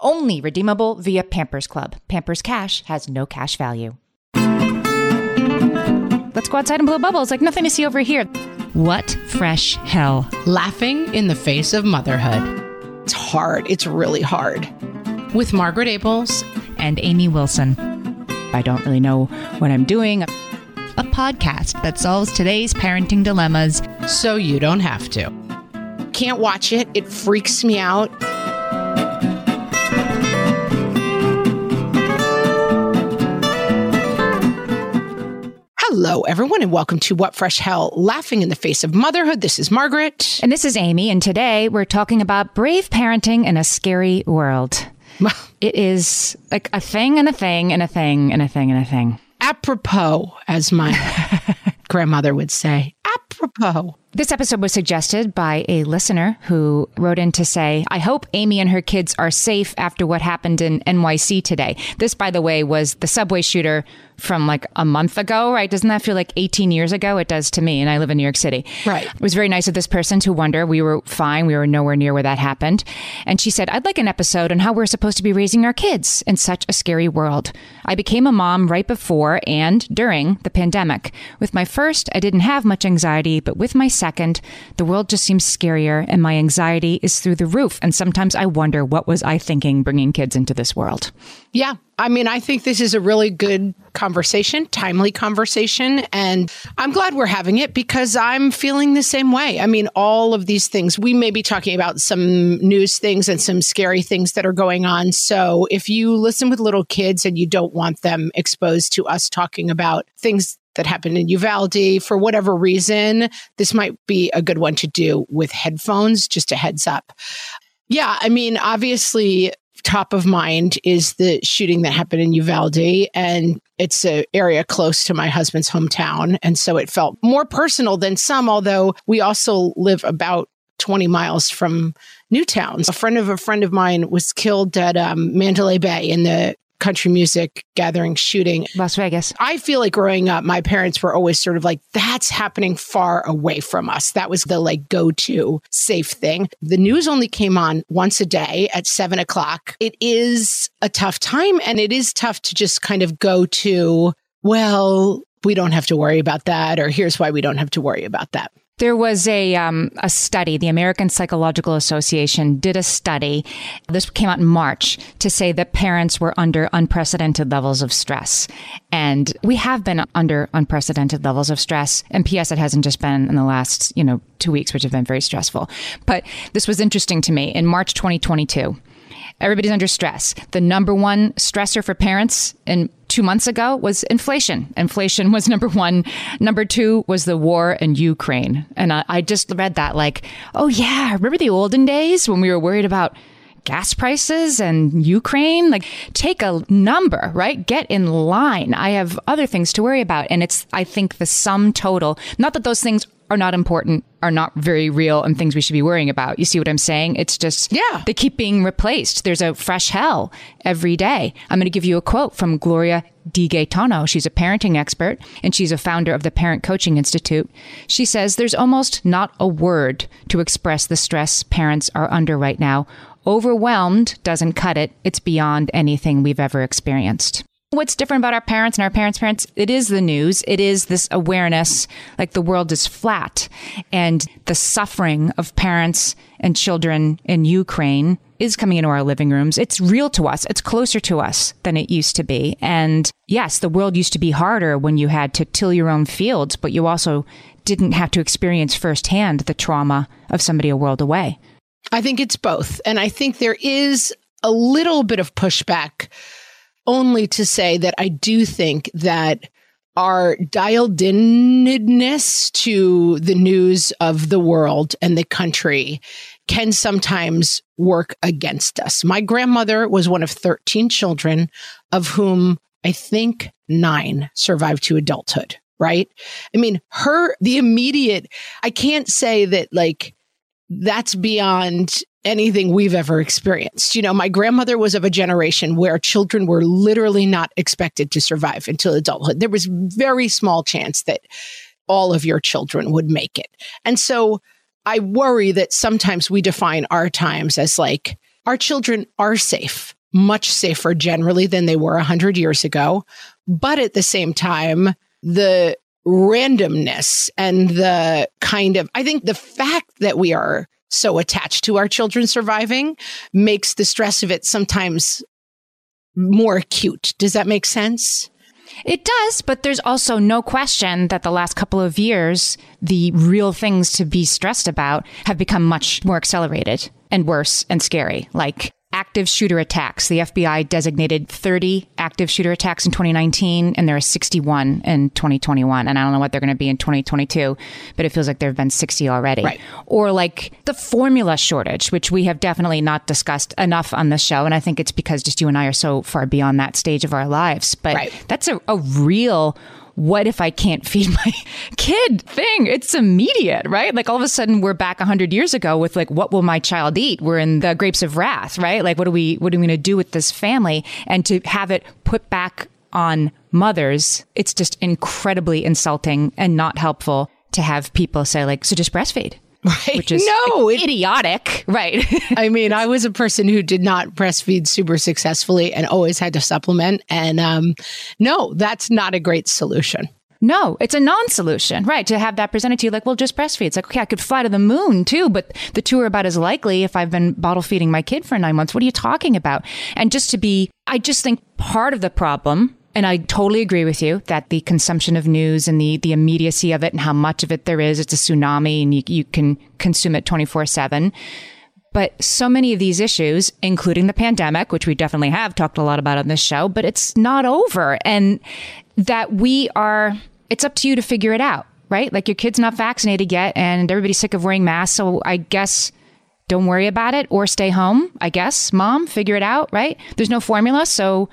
Only redeemable via Pampers Club. Pampers Cash has no cash value. Let's go outside and blow bubbles like nothing to see over here. What fresh hell? Laughing in the face of motherhood. It's hard. It's really hard. With Margaret Ables and Amy Wilson. I don't really know what I'm doing. A podcast that solves today's parenting dilemmas so you don't have to. Can't watch it. It freaks me out. Hello, everyone, and welcome to What Fresh Hell Laughing in the Face of Motherhood. This is Margaret. And this is Amy. And today we're talking about brave parenting in a scary world. it is like a thing and a thing and a thing and a thing and a thing. Apropos, as my grandmother would say. Apropos. This episode was suggested by a listener who wrote in to say, I hope Amy and her kids are safe after what happened in NYC today. This, by the way, was the subway shooter from like a month ago, right? Doesn't that feel like 18 years ago? It does to me, and I live in New York City. Right. It was very nice of this person to wonder. We were fine. We were nowhere near where that happened. And she said, I'd like an episode on how we're supposed to be raising our kids in such a scary world. I became a mom right before and during the pandemic. With my first, I didn't have much anxiety, but with my second, the world just seems scarier and my anxiety is through the roof. And sometimes I wonder, what was I thinking bringing kids into this world? Yeah. I mean, I think this is a really good conversation, timely conversation. And I'm glad we're having it because I'm feeling the same way. I mean, all of these things, we may be talking about some news things and some scary things that are going on. So if you listen with little kids and you don't want them exposed to us talking about things that happened in Uvalde for whatever reason, this might be a good one to do with headphones, just a heads up. Yeah, I mean, obviously, top of mind is the shooting that happened in Uvalde and it's an area close to my husband's hometown and so it felt more personal than some although we also live about 20 miles from Newtown. A friend of a friend of mine was killed at um, Mandalay Bay in the country music gathering shooting. Las Vegas. I feel like growing up, my parents were always sort of like, that's happening far away from us. That was the like go to safe thing. The news only came on once a day at seven o'clock. It is a tough time and it is tough to just kind of go to, well, we don't have to worry about that, or here's why we don't have to worry about that. There was a um, a study. The American Psychological Association did a study. This came out in March to say that parents were under unprecedented levels of stress, and we have been under unprecedented levels of stress. And P.S. It hasn't just been in the last you know two weeks, which have been very stressful. But this was interesting to me in March 2022. Everybody's under stress. The number one stressor for parents in two months ago was inflation. Inflation was number one. Number two was the war in Ukraine. And I, I just read that like, oh yeah, remember the olden days when we were worried about gas prices and Ukraine. Like, take a number, right? Get in line. I have other things to worry about. And it's, I think, the sum total, not that those things are not important, are not very real, and things we should be worrying about. You see what I'm saying? It's just, yeah, they keep being replaced. There's a fresh hell every day. I'm going to give you a quote from Gloria DeGaetano. She's a parenting expert and she's a founder of the Parent Coaching Institute. She says there's almost not a word to express the stress parents are under right now. Overwhelmed doesn't cut it. It's beyond anything we've ever experienced. What's different about our parents and our parents' parents? It is the news. It is this awareness like the world is flat and the suffering of parents and children in Ukraine is coming into our living rooms. It's real to us. It's closer to us than it used to be. And yes, the world used to be harder when you had to till your own fields, but you also didn't have to experience firsthand the trauma of somebody a world away. I think it's both. And I think there is a little bit of pushback only to say that I do think that our dialed inness to the news of the world and the country can sometimes work against us. My grandmother was one of 13 children, of whom I think nine survived to adulthood, right? I mean, her, the immediate, I can't say that like that's beyond anything we've ever experienced. You know, my grandmother was of a generation where children were literally not expected to survive until adulthood. There was very small chance that all of your children would make it. And so I worry that sometimes we define our times as like our children are safe, much safer generally than they were 100 years ago. But at the same time, the randomness and the kind of, I think the fact that we are so attached to our children surviving makes the stress of it sometimes more acute. Does that make sense? It does, but there's also no question that the last couple of years, the real things to be stressed about have become much more accelerated and worse and scary. Like active shooter attacks. The FBI designated 30 active shooter attacks in 2019, and there are 61 in 2021. And I don't know what they're going to be in 2022, but it feels like there have been 60 already. Right. Or like the formula shortage, which we have definitely not discussed enough on the show. And I think it's because just you and I are so far beyond that stage of our lives. But right. that's a, a real what if I can't feed my kid thing? It's immediate, right? Like all of a sudden we're back 100 years ago with like, what will my child eat? We're in the grapes of wrath, right? Like, what are we, what are we going to do with this family? And to have it put back on mothers, it's just incredibly insulting and not helpful to have people say like, so just breastfeed. Right. Which is no, idiotic. Right. I mean, I was a person who did not breastfeed super successfully and always had to supplement. And um, no, that's not a great solution. No, it's a non solution, right? To have that presented to you like, well, just breastfeed. It's like, okay, I could fly to the moon too, but the two are about as likely if I've been bottle feeding my kid for nine months. What are you talking about? And just to be, I just think part of the problem and I totally agree with you that the consumption of news and the, the immediacy of it and how much of it there is, it's a tsunami and you, you can consume it 24 7. But so many of these issues, including the pandemic, which we definitely have talked a lot about on this show, but it's not over. And that we are, it's up to you to figure it out, right? Like your kid's not vaccinated yet and everybody's sick of wearing masks. So I guess don't worry about it or stay home. I guess, mom, figure it out, right? There's no formula. So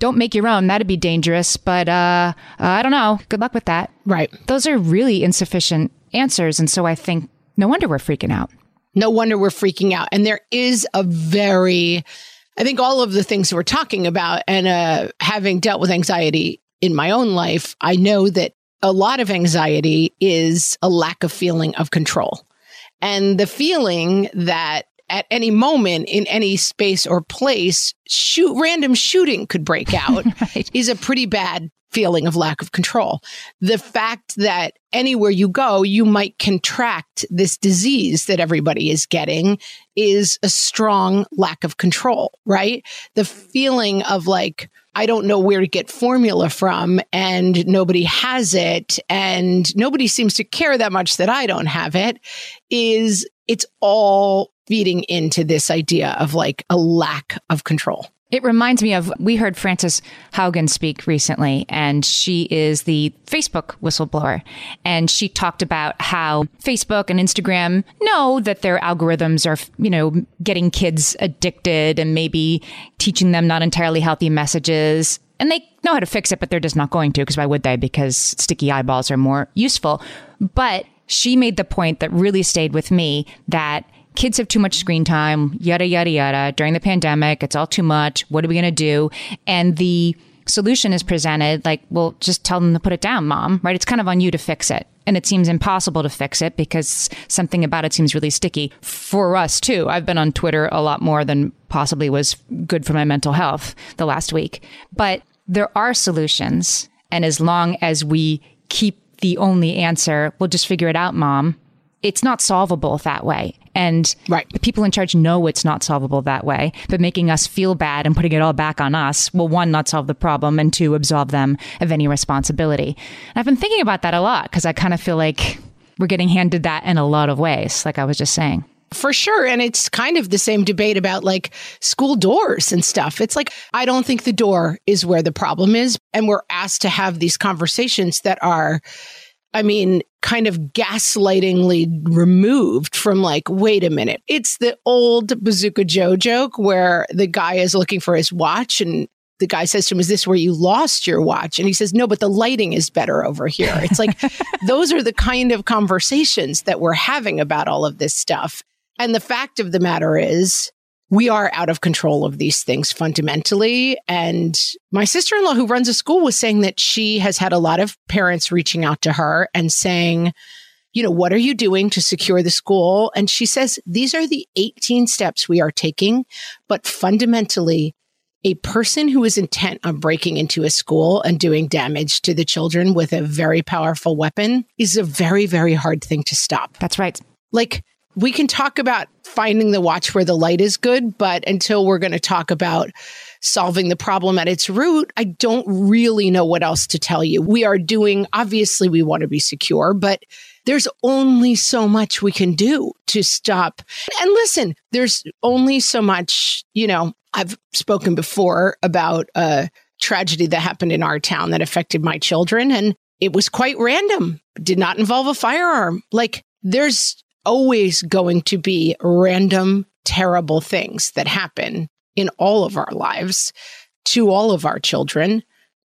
don't make your own. That'd be dangerous. But uh, I don't know. Good luck with that. Right. Those are really insufficient answers. And so I think no wonder we're freaking out. No wonder we're freaking out. And there is a very, I think all of the things we're talking about and uh, having dealt with anxiety in my own life, I know that a lot of anxiety is a lack of feeling of control. And the feeling that at any moment in any space or place, shoot random shooting could break out right. is a pretty bad feeling of lack of control. The fact that anywhere you go, you might contract this disease that everybody is getting is a strong lack of control, right? The feeling of like, I don't know where to get formula from and nobody has it and nobody seems to care that much that I don't have it is it's all feeding into this idea of like a lack of control. It reminds me of we heard Frances Haugen speak recently, and she is the Facebook whistleblower. And she talked about how Facebook and Instagram know that their algorithms are, you know, getting kids addicted and maybe teaching them not entirely healthy messages. And they know how to fix it, but they're just not going to because why would they? Because sticky eyeballs are more useful. But she made the point that really stayed with me that kids have too much screen time, yada, yada, yada. During the pandemic, it's all too much. What are we going to do? And the solution is presented like, well, just tell them to put it down, mom, right? It's kind of on you to fix it. And it seems impossible to fix it because something about it seems really sticky for us too. I've been on Twitter a lot more than possibly was good for my mental health the last week. But there are solutions. And as long as we keep the only answer, we'll just figure it out, mom. It's not solvable that way. And right. the people in charge know it's not solvable that way, but making us feel bad and putting it all back on us will one, not solve the problem, and two, absolve them of any responsibility. And I've been thinking about that a lot because I kind of feel like we're getting handed that in a lot of ways, like I was just saying. For sure. And it's kind of the same debate about like school doors and stuff. It's like, I don't think the door is where the problem is. And we're asked to have these conversations that are, I mean, kind of gaslightingly removed from like, wait a minute. It's the old Bazooka Joe joke where the guy is looking for his watch and the guy says to him, Is this where you lost your watch? And he says, No, but the lighting is better over here. It's like those are the kind of conversations that we're having about all of this stuff. And the fact of the matter is, we are out of control of these things fundamentally. And my sister in law, who runs a school, was saying that she has had a lot of parents reaching out to her and saying, you know, what are you doing to secure the school? And she says, these are the 18 steps we are taking. But fundamentally, a person who is intent on breaking into a school and doing damage to the children with a very powerful weapon is a very, very hard thing to stop. That's right. Like, we can talk about finding the watch where the light is good, but until we're going to talk about solving the problem at its root, I don't really know what else to tell you. We are doing, obviously, we want to be secure, but there's only so much we can do to stop. And listen, there's only so much, you know, I've spoken before about a tragedy that happened in our town that affected my children, and it was quite random, did not involve a firearm. Like, there's always going to be random, terrible things that happen in all of our lives to all of our children,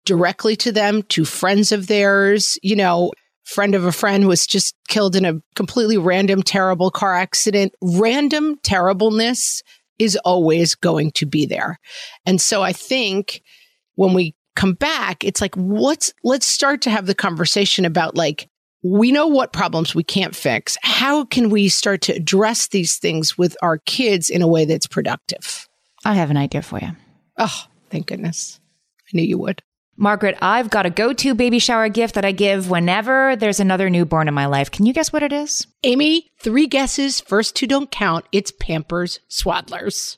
directly to them, to friends of theirs. You know, friend of a friend was just killed in a completely random, terrible car accident. Random terribleness is always going to be there. And so I think when we come back, it's like, what's, let's start to have the conversation about like, we know what problems we can't fix. How can we start to address these things with our kids in a way that's productive? I have an idea for you. Oh, thank goodness. I knew you would. Margaret, I've got a go to baby shower gift that I give whenever there's another newborn in my life. Can you guess what it is? Amy, three guesses. First two don't count. It's Pampers Swaddlers.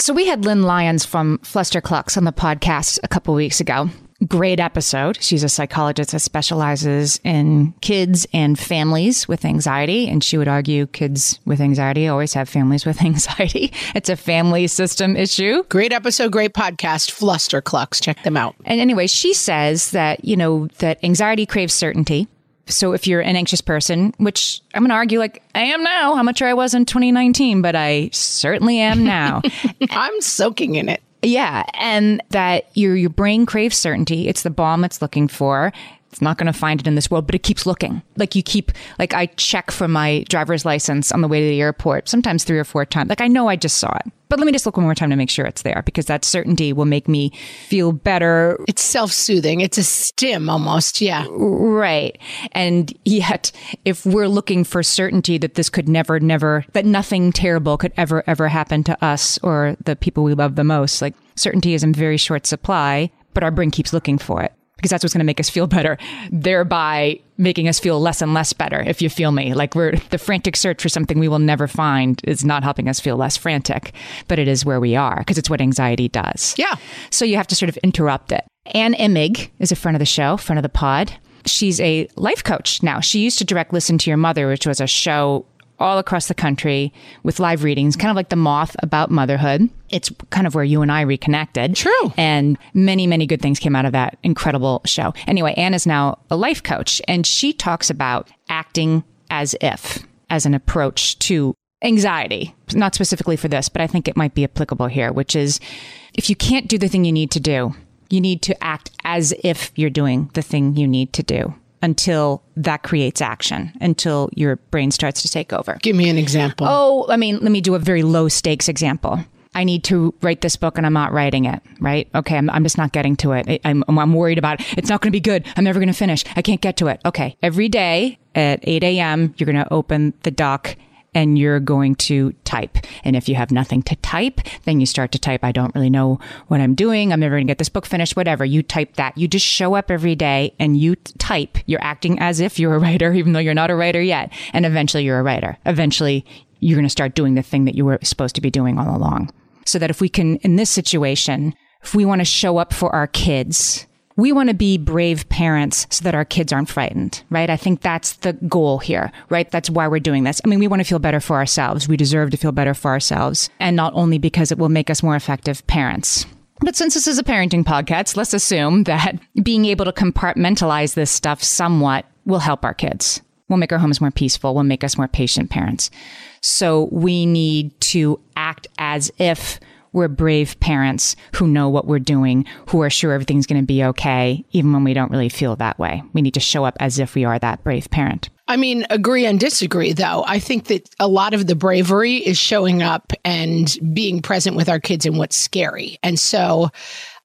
So we had Lynn Lyons from Fluster Flusterclux on the podcast a couple weeks ago. great episode. She's a psychologist that specializes in kids and families with anxiety. And she would argue kids with anxiety always have families with anxiety. It's a family system issue. Great episode, great podcast, Fluster Flusterclux. Check them out. And anyway, she says that, you know, that anxiety craves certainty. So if you're an anxious person, which I'm going to argue like I am now, how much sure I was in 2019, but I certainly am now. I'm soaking in it. Yeah, and that your your brain craves certainty. It's the bomb it's looking for. It's not going to find it in this world, but it keeps looking. Like you keep, like I check for my driver's license on the way to the airport, sometimes three or four times. Like I know I just saw it, but let me just look one more time to make sure it's there because that certainty will make me feel better. It's self soothing. It's a stim almost. Yeah. Right. And yet, if we're looking for certainty that this could never, never, that nothing terrible could ever, ever happen to us or the people we love the most, like certainty is in very short supply, but our brain keeps looking for it because that's what's going to make us feel better, thereby making us feel less and less better, if you feel me. Like we're the frantic search for something we will never find is not helping us feel less frantic, but it is where we are because it's what anxiety does. Yeah. So you have to sort of interrupt it. Ann Imig is a friend of the show, friend of the pod. She's a life coach now. She used to direct Listen to Your Mother, which was a show all across the country with live readings, kind of like the moth about motherhood. It's kind of where you and I reconnected. True. And many, many good things came out of that incredible show. Anyway, Ann is now a life coach and she talks about acting as if as an approach to anxiety, not specifically for this, but I think it might be applicable here, which is if you can't do the thing you need to do, you need to act as if you're doing the thing you need to do until that creates action, until your brain starts to take over. Give me an example. Oh, I mean, let me do a very low stakes example. I need to write this book and I'm not writing it, right? Okay, I'm, I'm just not getting to it. I'm, I'm worried about it. It's not going to be good. I'm never going to finish. I can't get to it. Okay, every day at 8 a.m., you're going to open the doc and you're going to type. And if you have nothing to type, then you start to type, I don't really know what I'm doing. I'm never going to get this book finished, whatever. You type that. You just show up every day and you type. You're acting as if you're a writer, even though you're not a writer yet. And eventually you're a writer. Eventually you're going to start doing the thing that you were supposed to be doing all along. So that if we can, in this situation, if we want to show up for our kids, we want to be brave parents so that our kids aren't frightened, right? I think that's the goal here, right? That's why we're doing this. I mean, we want to feel better for ourselves. We deserve to feel better for ourselves. And not only because it will make us more effective parents. But since this is a parenting podcast, let's assume that being able to compartmentalize this stuff somewhat will help our kids. Will make our homes more peaceful, will make us more patient parents. So we need to act as if we're brave parents who know what we're doing, who are sure everything's going to be okay, even when we don't really feel that way. We need to show up as if we are that brave parent. I mean, agree and disagree, though. I think that a lot of the bravery is showing up and being present with our kids in what's scary. And so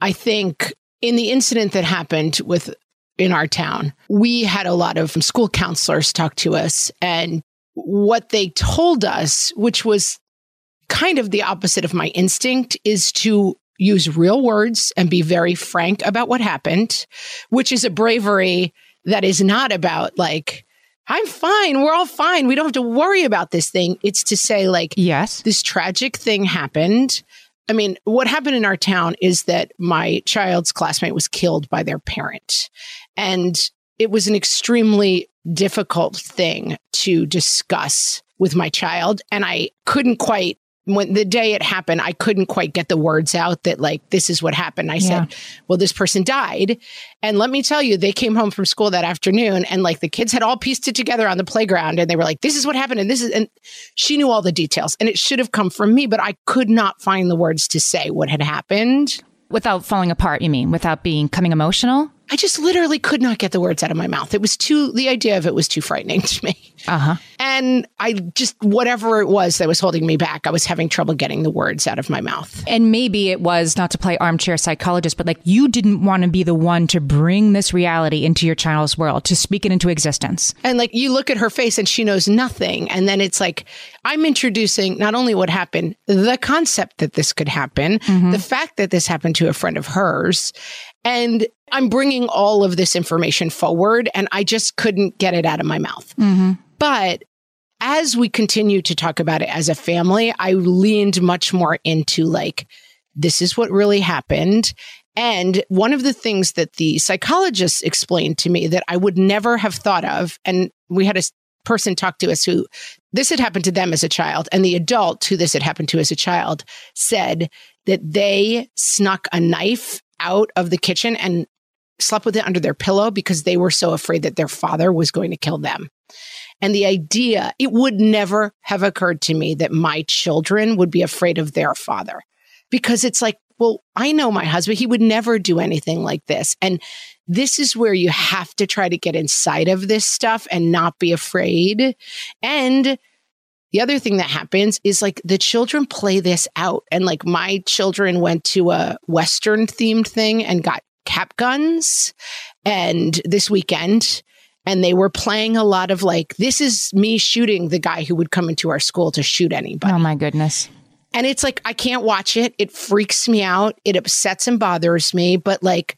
I think in the incident that happened with in our town, we had a lot of school counselors talk to us and what they told us, which was kind of the opposite of my instinct is to use real words and be very frank about what happened, which is a bravery that is not about like, I'm fine. We're all fine. We don't have to worry about this thing. It's to say, like, yes, this tragic thing happened. I mean, what happened in our town is that my child's classmate was killed by their parent. And it was an extremely difficult thing to discuss with my child. And I couldn't quite when the day it happened, I couldn't quite get the words out that like this is what happened. I yeah. said, "Well, this person died." And let me tell you, they came home from school that afternoon and like the kids had all pieced it together on the playground and they were like, "This is what happened." And this is and she knew all the details and it should have come from me, but I could not find the words to say what had happened without falling apart, you mean, without being coming emotional? I just literally could not get the words out of my mouth. It was too, the idea of it was too frightening to me. Uh huh. And I just, whatever it was that was holding me back, I was having trouble getting the words out of my mouth. And maybe it was not to play armchair psychologist, but like you didn't want to be the one to bring this reality into your child's world, to speak it into existence. And like you look at her face and she knows nothing. And then it's like, I'm introducing not only what happened, the concept that this could happen, mm-hmm. the fact that this happened to a friend of hers. And I'm bringing all of this information forward and I just couldn't get it out of my mouth. Mm-hmm. But as we continue to talk about it as a family, I leaned much more into like, this is what really happened. And one of the things that the psychologists explained to me that I would never have thought of, and we had a person talk to us who this had happened to them as a child, and the adult who this had happened to as a child said that they snuck a knife out of the kitchen and slept with it under their pillow because they were so afraid that their father was going to kill them. And the idea, it would never have occurred to me that my children would be afraid of their father because it's like, well, I know my husband, he would never do anything like this. And this is where you have to try to get inside of this stuff and not be afraid. And the other thing that happens is like the children play this out. And like my children went to a Western themed thing and got cap guns and this weekend and they were playing a lot of like this is me shooting the guy who would come into our school to shoot anybody. Oh my goodness. And it's like I can't watch it. It freaks me out. It upsets and bothers me, but like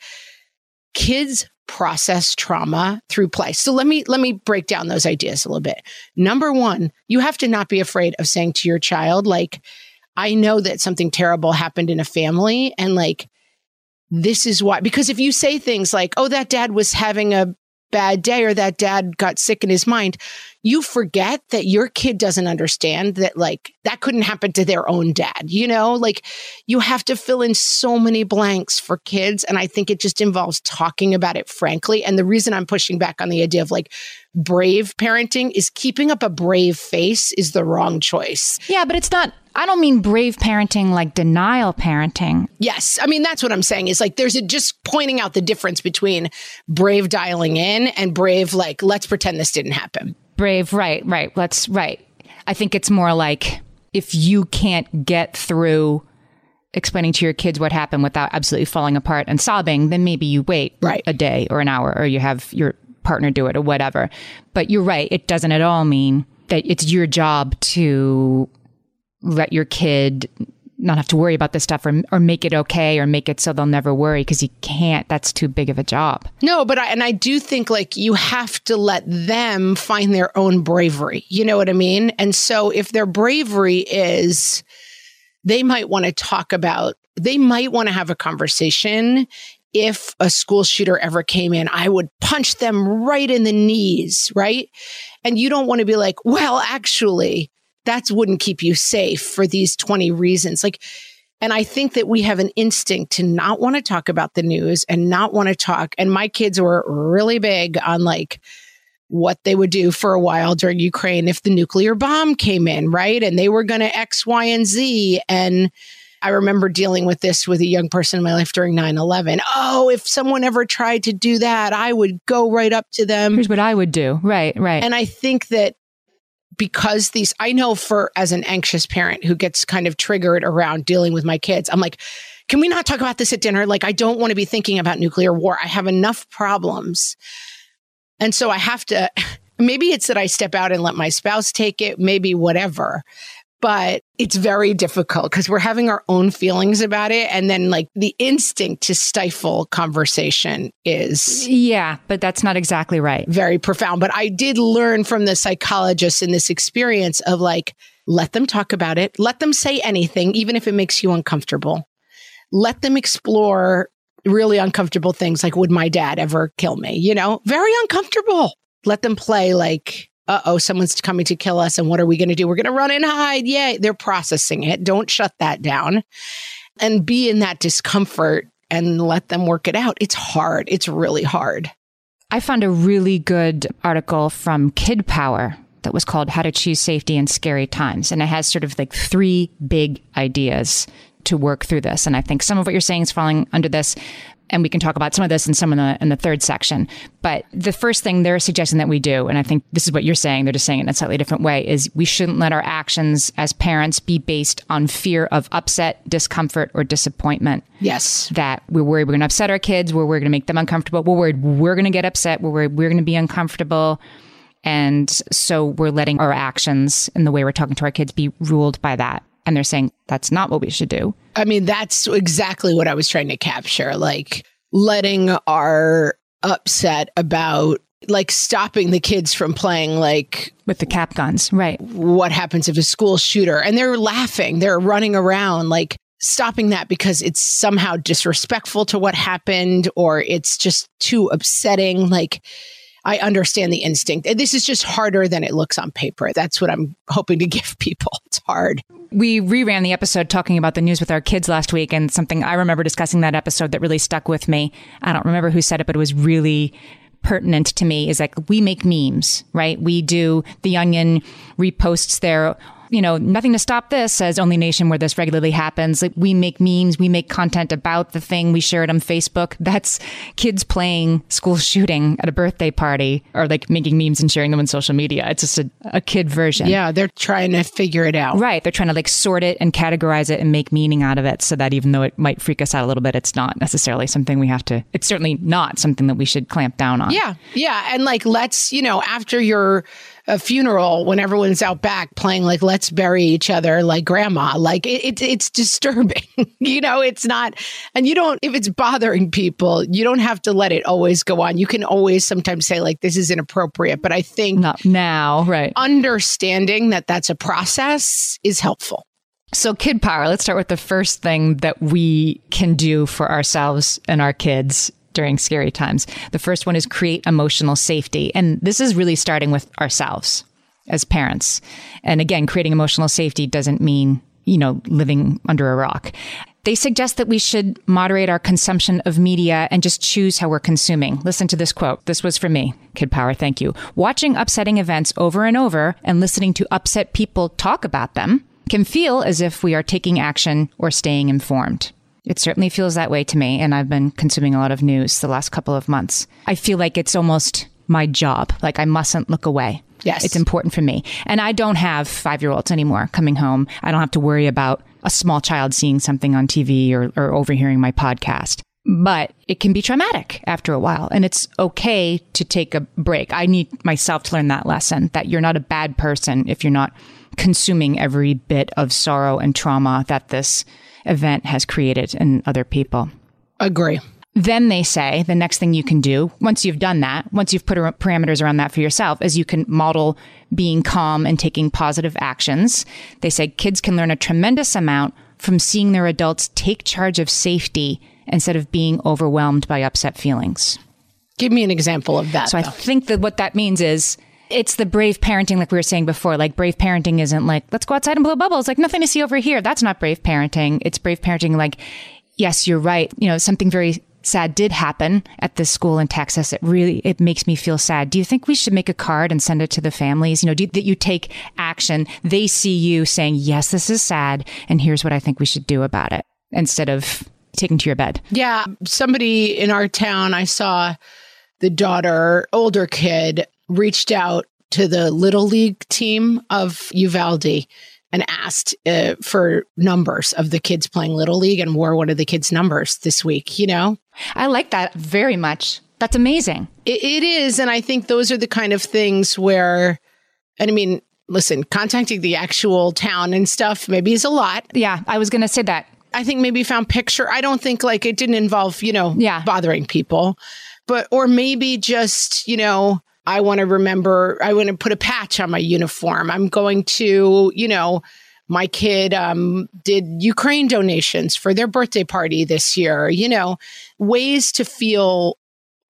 kids process trauma through play. So let me let me break down those ideas a little bit. Number 1, you have to not be afraid of saying to your child like I know that something terrible happened in a family and like this is why. Because if you say things like, oh, that dad was having a bad day or that dad got sick in his mind, you forget that your kid doesn't understand that, like, that couldn't happen to their own dad. You know, like, you have to fill in so many blanks for kids. And I think it just involves talking about it frankly. And the reason I'm pushing back on the idea of like brave parenting is keeping up a brave face is the wrong choice. Yeah, but it's not I don't mean brave parenting like denial parenting. Yes. I mean, that's what I'm saying is like there's a just pointing out the difference between brave dialing in and brave, like, let's pretend this didn't happen. Brave, right, right. Let's, right. I think it's more like if you can't get through explaining to your kids what happened without absolutely falling apart and sobbing, then maybe you wait right. a day or an hour or you have your partner do it or whatever. But you're right. It doesn't at all mean that it's your job to let your kid not have to worry about this stuff or, or make it okay or make it so they'll never worry because you can't. That's too big of a job. No but I, and i do think like you have to let them find their own bravery. You know what i mean? And so if their bravery is they might want to talk about they might want to have a conversation. If a school shooter ever came in, I would punch them right in the knees, right? And you don't want to be like, well, actually, that wouldn't keep you safe for these 20 reasons. Like, and I think that we have an instinct to not want to talk about the news and not want to talk. And my kids were really big on like what they would do for a while during Ukraine if the nuclear bomb came in, right? And they were going to X, Y, and Z. And I remember dealing with this with a young person in my life during 9 11. Oh, if someone ever tried to do that, I would go right up to them. Here's what I would do. Right, right. And I think that because these, I know for as an anxious parent who gets kind of triggered around dealing with my kids, I'm like, can we not talk about this at dinner? Like, I don't want to be thinking about nuclear war. I have enough problems. And so I have to, maybe it's that I step out and let my spouse take it, maybe whatever but it's very difficult because we're having our own feelings about it. And then, like, the instinct to stifle conversation is. Yeah, but that's not exactly right. Very profound. But I did learn from the psychologists in this experience of like, let them talk about it, let them say anything, even if it makes you uncomfortable. Let them explore really uncomfortable things like, would my dad ever kill me? You know, very uncomfortable. Let them play like, uh oh, someone's coming to kill us. And what are we going to do? We're going to run and hide. Yay. They're processing it. Don't shut that down and be in that discomfort and let them work it out. It's hard. It's really hard. I found a really good article from Kidpower that was called How to Choose Safety in Scary Times. And it has sort of like three big ideas to work through this. And I think some of what you're saying is falling under this and we can talk about some of this in some of the in the third section. But the first thing they're suggesting that we do, and I think this is what you're saying, they're just saying it in a slightly different way, is we shouldn't let our actions as parents be based on fear of upset, discomfort, or disappointment. Yes. That we're worried we're gonna upset our kids, we're worried we're gonna make them uncomfortable, we're worried we're gonna get upset, we're worried we're gonna be uncomfortable. And so we're letting our actions and the way we're talking to our kids be ruled by that. And they're saying that's not what we should do. I mean, that's exactly what I was trying to capture. Like letting our upset about like stopping the kids from playing like with the cap guns, right? What happens if a school shooter and they're laughing, they're running around like stopping that because it's somehow disrespectful to what happened or it's just too upsetting. Like, I understand the instinct. This is just harder than it looks on paper. That's what I'm hoping to give people. It's hard. We reran the episode talking about the news with our kids last week, and something I remember discussing that episode that really stuck with me. I don't remember who said it, but it was really pertinent to me is like we make memes, right? We do the Onion reposts their you know, nothing to stop this says Only Nation where this regularly happens. Like we make memes, we make content about the thing, we share it on Facebook. That's kids playing school shooting at a birthday party or like making memes and sharing them on social media. It's just a, a kid version. Yeah, they're trying to figure it out. Right. They're trying to like sort it and categorize it and make meaning out of it so that even though it might freak us out a little bit, it's not necessarily something we have to, it's certainly not something that we should clamp down on. Yeah. Yeah. And like, let's, you know, after your a funeral when everyone's out back playing like let's bury each other like grandma. Like it, it it's disturbing you know it's not and you don't if it's bothering people you don't have to let it always go on. You can always sometimes say like this is inappropriate but i think not now right. understanding that that's a process is helpful. So, Kidpower, let's start with the first thing that we can do for ourselves and our kids during scary times. The first one is create emotional safety. And this is really starting with ourselves as parents. And again, creating emotional safety doesn't mean, you know, living under a rock. They suggest that we should moderate our consumption of media and just choose how we're consuming. Listen to this quote. This was for me, Kidpower. Thank you. Watching upsetting events over and over and listening to upset people talk about them can feel as if we are taking action or staying informed. It certainly feels that way to me. And I've been consuming a lot of news the last couple of months. I feel like it's almost my job. Like I mustn't look away. Yes. It's important for me. And I don't have five year olds anymore coming home. I don't have to worry about a small child seeing something on TV or, or overhearing my podcast. But it can be traumatic after a while. And it's okay to take a break. I need myself to learn that lesson that you're not a bad person if you're not consuming every bit of sorrow and trauma that this event has created in other people. Agree. Then they say the next thing you can do, once you've done that, once you've put parameters around that for yourself, is you can model being calm and taking positive actions. They say kids can learn a tremendous amount from seeing their adults take charge of safety instead of being overwhelmed by upset feelings. Give me an example of that. So though. I think that what that means is it's the brave parenting, like we were saying before. Like brave parenting isn't like, let's go outside and blow bubbles. Like nothing to see over here. That's not brave parenting. It's brave parenting. Like, yes, you're right. You know, something very sad did happen at this school in Texas. It really, it makes me feel sad. Do you think we should make a card and send it to the families? You know, do, that you take action. They see you saying, yes, this is sad. And here's what I think we should do about it instead of taking to your bed. Yeah. Somebody in our town, I saw the daughter, older kid, reached out to the little league team of Uvalde and asked uh, for numbers of the kids playing little league and wore one of the kids' numbers this week. You know, I like that very much. That's amazing. it, it is, and I think those are the kind of things where, and I mean, listen, contacting the actual town and stuff maybe is a lot. Yeah, I was going to say that. I think maybe found picture. I don't think like it didn't involve you know yeah. bothering people, but or maybe just you know I want to remember, I want to put a patch on my uniform. I'm going to, you know, my kid um, did Ukraine donations for their birthday party this year, you know, ways to feel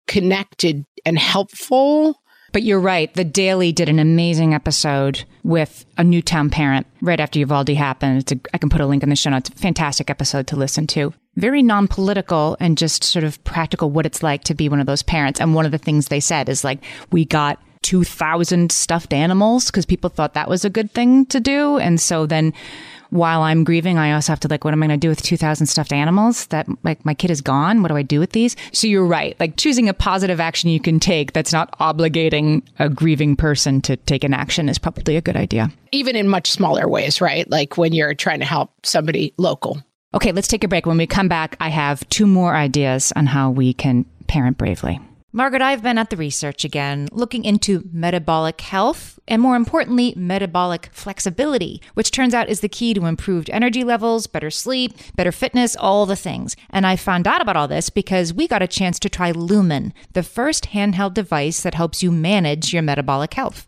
connected and helpful. But you're right. The Daily did an amazing episode with a Newtown parent right after Uvalde happened. A, I can put a link in the show notes. Fantastic episode to listen to very non political and just sort of practical what it's like to be one of those parents. And one of the things they said is like, we got 2,000 stuffed animals because people thought that was a good thing to do. And so then while I'm grieving, I also have to like, what am I going to do with 2,000 stuffed animals that like my kid is gone? What do I do with these? So you're right. Like choosing a positive action you can take that's not obligating a grieving person to take an action is probably a good idea. Even in much smaller ways, right? Like when you're trying to help somebody local. Okay, let's take a break. When we come back, I have two more ideas on how we can parent bravely. Margaret, I've been at the research again, looking into metabolic health and more importantly, metabolic flexibility, which turns out is the key to improved energy levels, better sleep, better fitness, all the things. And I found out about all this because we got a chance to try Lumen, the first handheld device that helps you manage your metabolic health.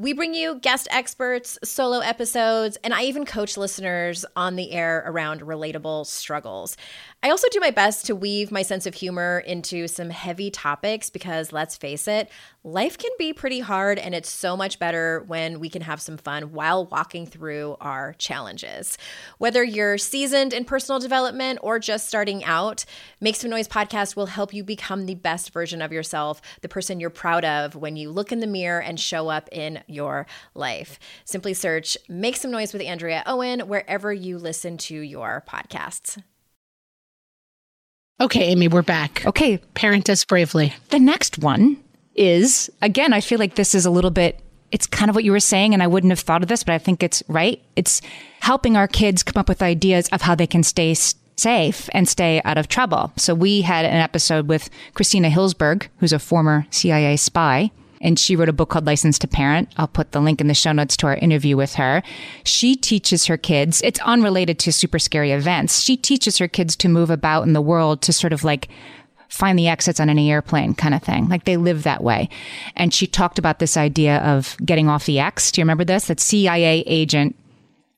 We bring you guest experts, solo episodes, and I even coach listeners on the air around relatable struggles. I also do my best to weave my sense of humor into some heavy topics because let's face it, life can be pretty hard and it's so much better when we can have some fun while walking through our challenges. Whether you're seasoned in personal development or just starting out, Make Some Noise podcast will help you become the best version of yourself, the person you're proud of when you look in the mirror and show up in your life. Simply search Make Some Noise with Andrea Owen wherever you listen to your podcasts. Okay, Amy, we're back. Okay, Parent us bravely. the next one is again, I feel like this is a little bit it's kind of what you were saying, and I wouldn't have thought of this, but I think it's right. It's helping our kids come up with ideas of how they can stay safe and stay out of trouble. So we had an episode with Christina Hillsberg, who's a former CIA spy, and she wrote a book called License to Parent. I'll put the link in the show notes to our interview with her. She teaches her kids, it's unrelated to super scary events. She teaches her kids to move about in the world to sort of like find the exits on any airplane kind of thing. Like they live that way. And she talked about this idea of getting off the X. Do you remember this? That CIA agent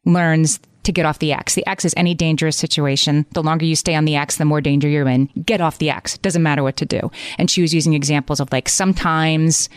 learns to get off the X. The X is any dangerous situation. The longer you stay on the X, the more danger you're in. Get off the X. Doesn't matter what to do. And she was using examples of like sometimes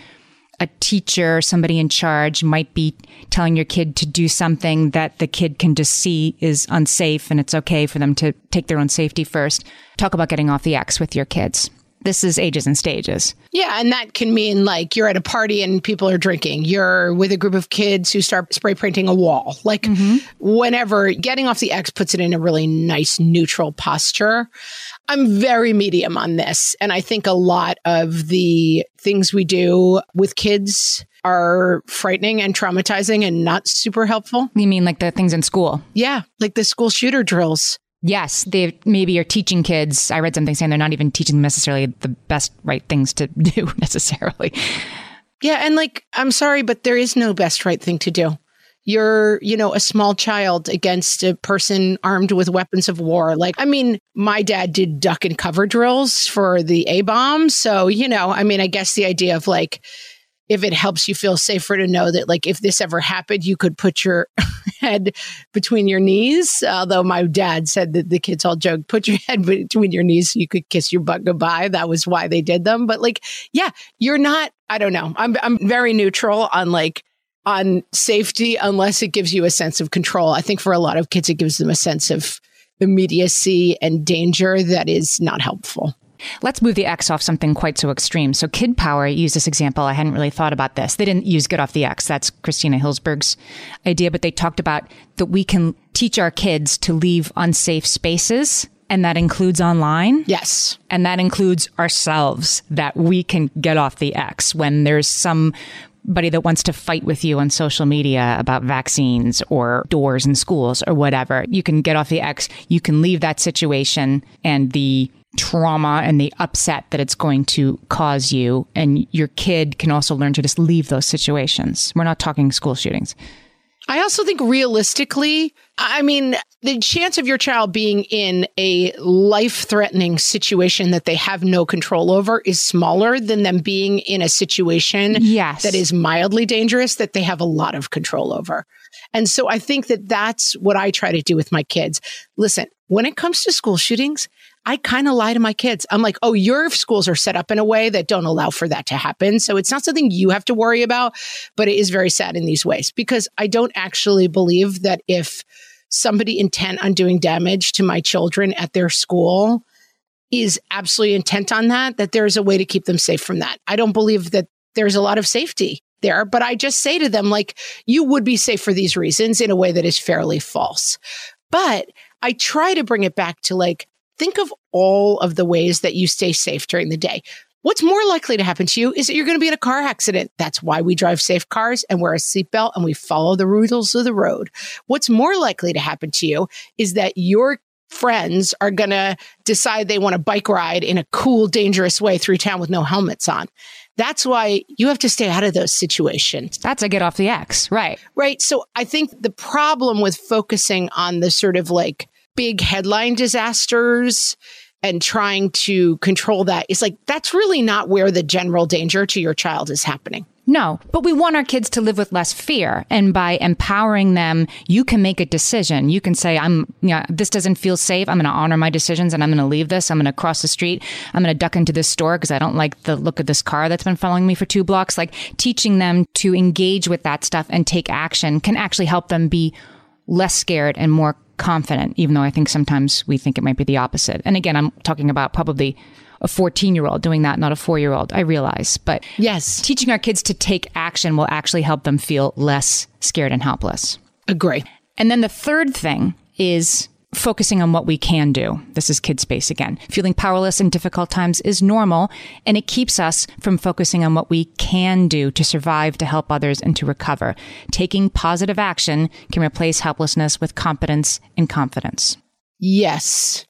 a teacher, somebody in charge might be telling your kid to do something that the kid can just see is unsafe and it's okay for them to take their own safety first. Talk about getting off the X with your kids. This is ages and stages. Yeah, and that can mean like you're at a party and people are drinking. You're with a group of kids who start spray painting a wall. Like mm-hmm. whenever getting off the X puts it in a really nice neutral posture. I'm very medium on this. And I think a lot of the things we do with kids are frightening and traumatizing and not super helpful. You mean like the things in school? Yeah, like the school shooter drills. Yes, they maybe are teaching kids. I read something saying they're not even teaching them necessarily the best right things to do necessarily. Yeah, and like I'm sorry, but there is no best right thing to do. You're, you know, a small child against a person armed with weapons of war. Like, I mean, my dad did duck and cover drills for the A bomb. So, you know, I mean, I guess the idea of like, if it helps you feel safer to know that, like, if this ever happened, you could put your head between your knees. Although my dad said that the kids all joked, put your head between your knees so you could kiss your butt goodbye. That was why they did them. But like, yeah, you're not, I don't know. I'm, I'm very neutral on like, on safety unless it gives you a sense of control. I think for a lot of kids, it gives them a sense of immediacy and danger that is not helpful. Let's move the X off something quite so extreme. So, Kidpower used this example. I hadn't really thought about this. They didn't use Get Off the X. That's Christina Hillsberg's idea, but they talked about that we can teach our kids to leave unsafe spaces, and that includes online. Yes. And that includes ourselves, that we can get off the X when there's somebody that wants to fight with you on social media about vaccines or doors in schools or whatever. You can get off the X. You can leave that situation and the trauma and the upset that it's going to cause you. And your kid can also learn to just leave those situations. We're not talking school shootings. I also think realistically, I mean, the chance of your child being in a life threatening situation that they have no control over is smaller than them being in a situation yes. that is mildly dangerous that they have a lot of control over. And so I think that that's what I try to do with my kids. Listen, when it comes to school shootings, I kind of lie to my kids. I'm like, oh, your schools are set up in a way that don't allow for that to happen. So it's not something you have to worry about, but it is very sad in these ways because I don't actually believe that if somebody intent on doing damage to my children at their school is absolutely intent on that, that there's a way to keep them safe from that. I don't believe that there's a lot of safety there, but I just say to them, like, you would be safe for these reasons in a way that is fairly false. But I try to bring it back to like, think of all of the ways that you stay safe during the day. What's more likely to happen to you is that you're going to be in a car accident. That's why we drive safe cars and wear a seatbelt and we follow the rules of the road. What's more likely to happen to you is that your friends are going to decide they want to bike ride in a cool, dangerous way through town with no helmets on. That's why you have to stay out of those situations. That's a get off the X, right? Right. So I think the problem with focusing on the sort of like big headline disasters and trying to control that is like that's really not where the general danger to your child is happening. No, but we want our kids to live with less fear. And by empowering them, you can make a decision. You can say, I'm, yeah, this doesn't feel safe. I'm going to honor my decisions and I'm going to leave this. I'm going to cross the street. I'm going to duck into this store because I don't like the look of this car that's been following me for two blocks. Like teaching them to engage with that stuff and take action can actually help them be less scared and more confident, even though I think sometimes we think it might be the opposite. And again, I'm talking about probably a 14 year old doing that, not a four year old. I realize. But yes, teaching our kids to take action will actually help them feel less scared and helpless. Agree. And then the third thing is focusing on what we can do. This is kid space again. Feeling powerless in difficult times is normal, and it keeps us from focusing on what we can do to survive, to help others, and to recover. Taking positive action can replace helplessness with competence and confidence. Yes.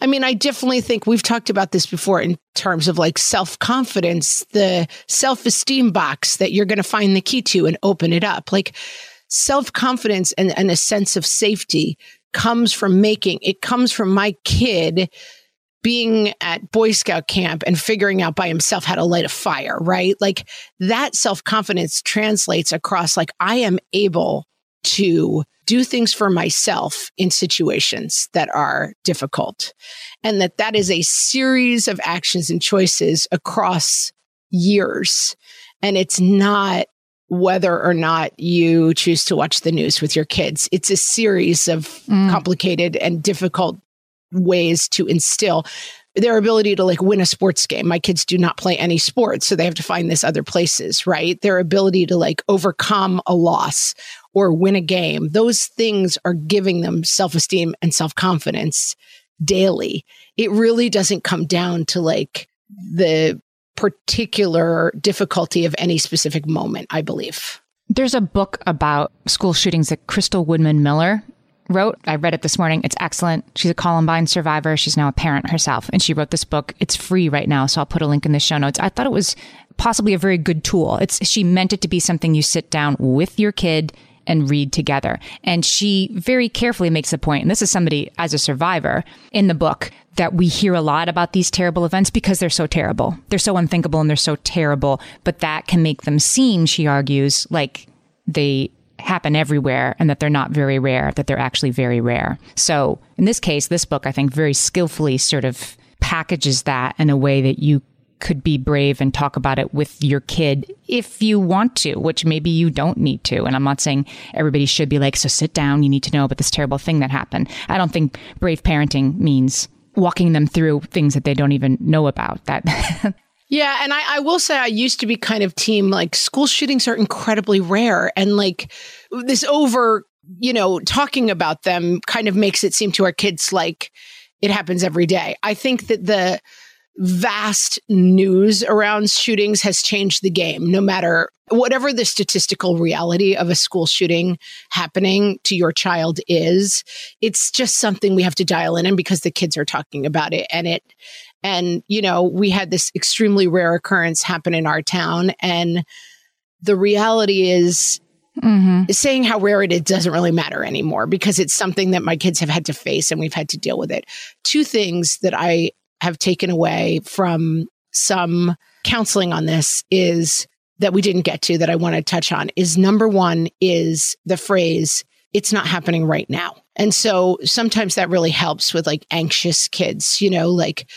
I mean, I definitely think we've talked about this before in terms of like self confidence, the self esteem box that you're going to find the key to and open it up. Like self confidence and, and a sense of safety comes from making, it comes from my kid being at Boy Scout camp and figuring out by himself how to light a fire, right? Like that self confidence translates across, like, I am able to do things for myself in situations that are difficult. And that that is a series of actions and choices across years. And it's not whether or not you choose to watch the news with your kids. It's a series of mm. complicated and difficult ways to instill their ability to like win a sports game. My kids do not play any sports, so they have to find this other places, right? Their ability to like overcome a loss or win a game. Those things are giving them self-esteem and self-confidence daily. It really doesn't come down to like the particular difficulty of any specific moment, I believe. There's a book about school shootings that Crystal Woodman Miller wrote. I read it this morning. It's excellent. She's a Columbine survivor. She's now a parent herself, and she wrote this book. It's free right now, so I'll put a link in the show notes. I thought it was possibly a very good tool. It's she meant it to be something you sit down with your kid and read together. And she very carefully makes the point, and this is somebody as a survivor in the book, that we hear a lot about these terrible events because they're so terrible. They're so unthinkable and they're so terrible, but that can make them seem, she argues, like they happen everywhere and that they're not very rare, that they're actually very rare. So in this case, this book, I think, very skillfully sort of packages that in a way that you could be brave and talk about it with your kid if you want to, which maybe you don't need to. And I'm not saying everybody should be like, so sit down, you need to know about this terrible thing that happened. I don't think brave parenting means walking them through things that they don't even know about. That Yeah, and I, I, will say I used to be kind of team like school shootings are incredibly rare, and like this over, you know, talking about them kind of makes it seem to our kids like it happens every day. I think that the vast news around shootings has changed the game, no matter whatever the statistical reality of a school shooting happening to your child is. It's just something we have to dial in and because the kids are talking about it and it and, you know, we had this extremely rare occurrence happen in our town. And the reality is, mm-hmm. saying how rare it is doesn't really matter anymore because it's something that my kids have had to face and we've had to deal with it. Two things that I have taken away from some counseling on this is that we didn't get to that I want to touch on is number one is the phrase, it's not happening right now. And so sometimes that really helps with like anxious kids, you know, like,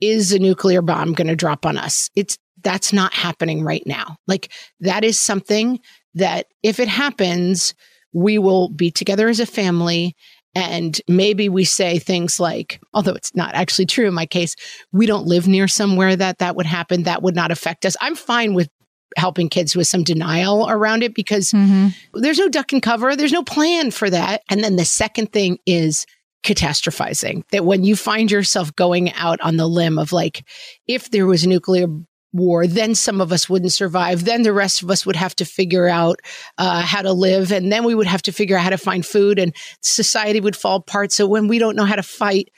is a nuclear bomb going to drop on us? It's, that's not happening right now. Like that is something that if it happens, we will be together as a family and maybe we say things like, although it's not actually true in my case, we don't live near somewhere that that would happen. That would not affect us. I'm fine with helping kids with some denial around it because mm-hmm. there's no duck and cover. There's no plan for that. And then the second thing is catastrophizing that when you find yourself going out on the limb of like, if there was a nuclear war, then some of us wouldn't survive. Then the rest of us would have to figure out uh, how to live. And then we would have to figure out how to find food and society would fall apart. So when we don't know how to fight,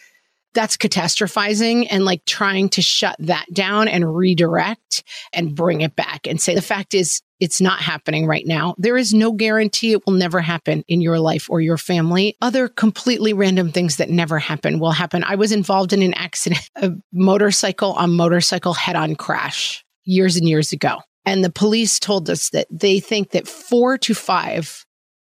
that's catastrophizing and like trying to shut that down and redirect and bring it back and say the fact is it's not happening right now. There is no guarantee it will never happen in your life or your family. Other completely random things that never happen will happen. I was involved in an accident, a motorcycle on motorcycle head on crash years and years ago. And the police told us that they think that four to five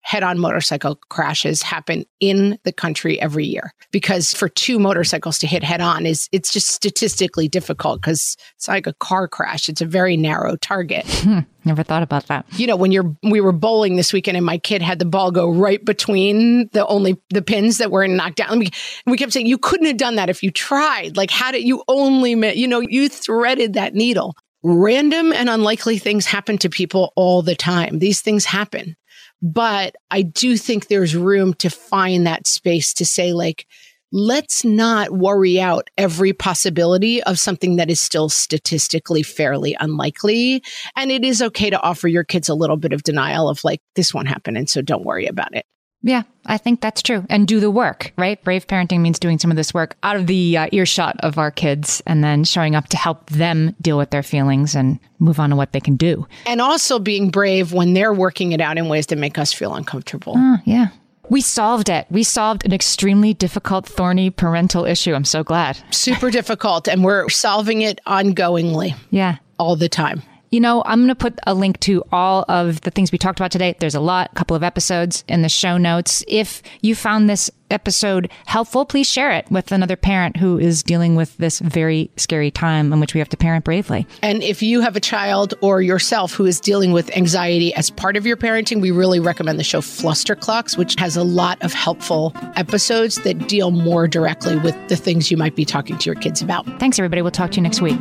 head on motorcycle crashes happen in the country every year. Because for two motorcycles to hit head on is it's just statistically difficult because it's like a car crash. It's a very narrow target. Hmm, never thought about that. You know when you're we were bowling this weekend and my kid had the ball go right between the only the pins that were knocked down. We, we kept saying you couldn't have done that if you tried. Like how did you only you know you threaded that needle. Random and unlikely things happen to people all the time. These things happen but I do think there's room to find that space to say, like, let's not worry out every possibility of something that is still statistically fairly unlikely. And it is okay to offer your kids a little bit of denial of like, this won't happen. And so don't worry about it. Yeah, I think that's true. And do the work, right? Brave parenting means doing some of this work out of the uh, earshot of our kids and then showing up to help them deal with their feelings and move on to what they can do. And also being brave when they're working it out in ways that make us feel uncomfortable. Uh, yeah. We solved it. We solved an extremely difficult, thorny parental issue. I'm so glad. Super difficult. And we're solving it ongoingly. Yeah. All the time. You know, I'm going to put a link to all of the things we talked about today. There's a lot, a couple of episodes in the show notes. If you found this episode helpful, please share it with another parent who is dealing with this very scary time in which we have to parent bravely. And if you have a child or yourself who is dealing with anxiety as part of your parenting, we really recommend the show Flusterclux, which has a lot of helpful episodes that deal more directly with the things you might be talking to your kids about. Thanks, everybody. We'll talk to you next week.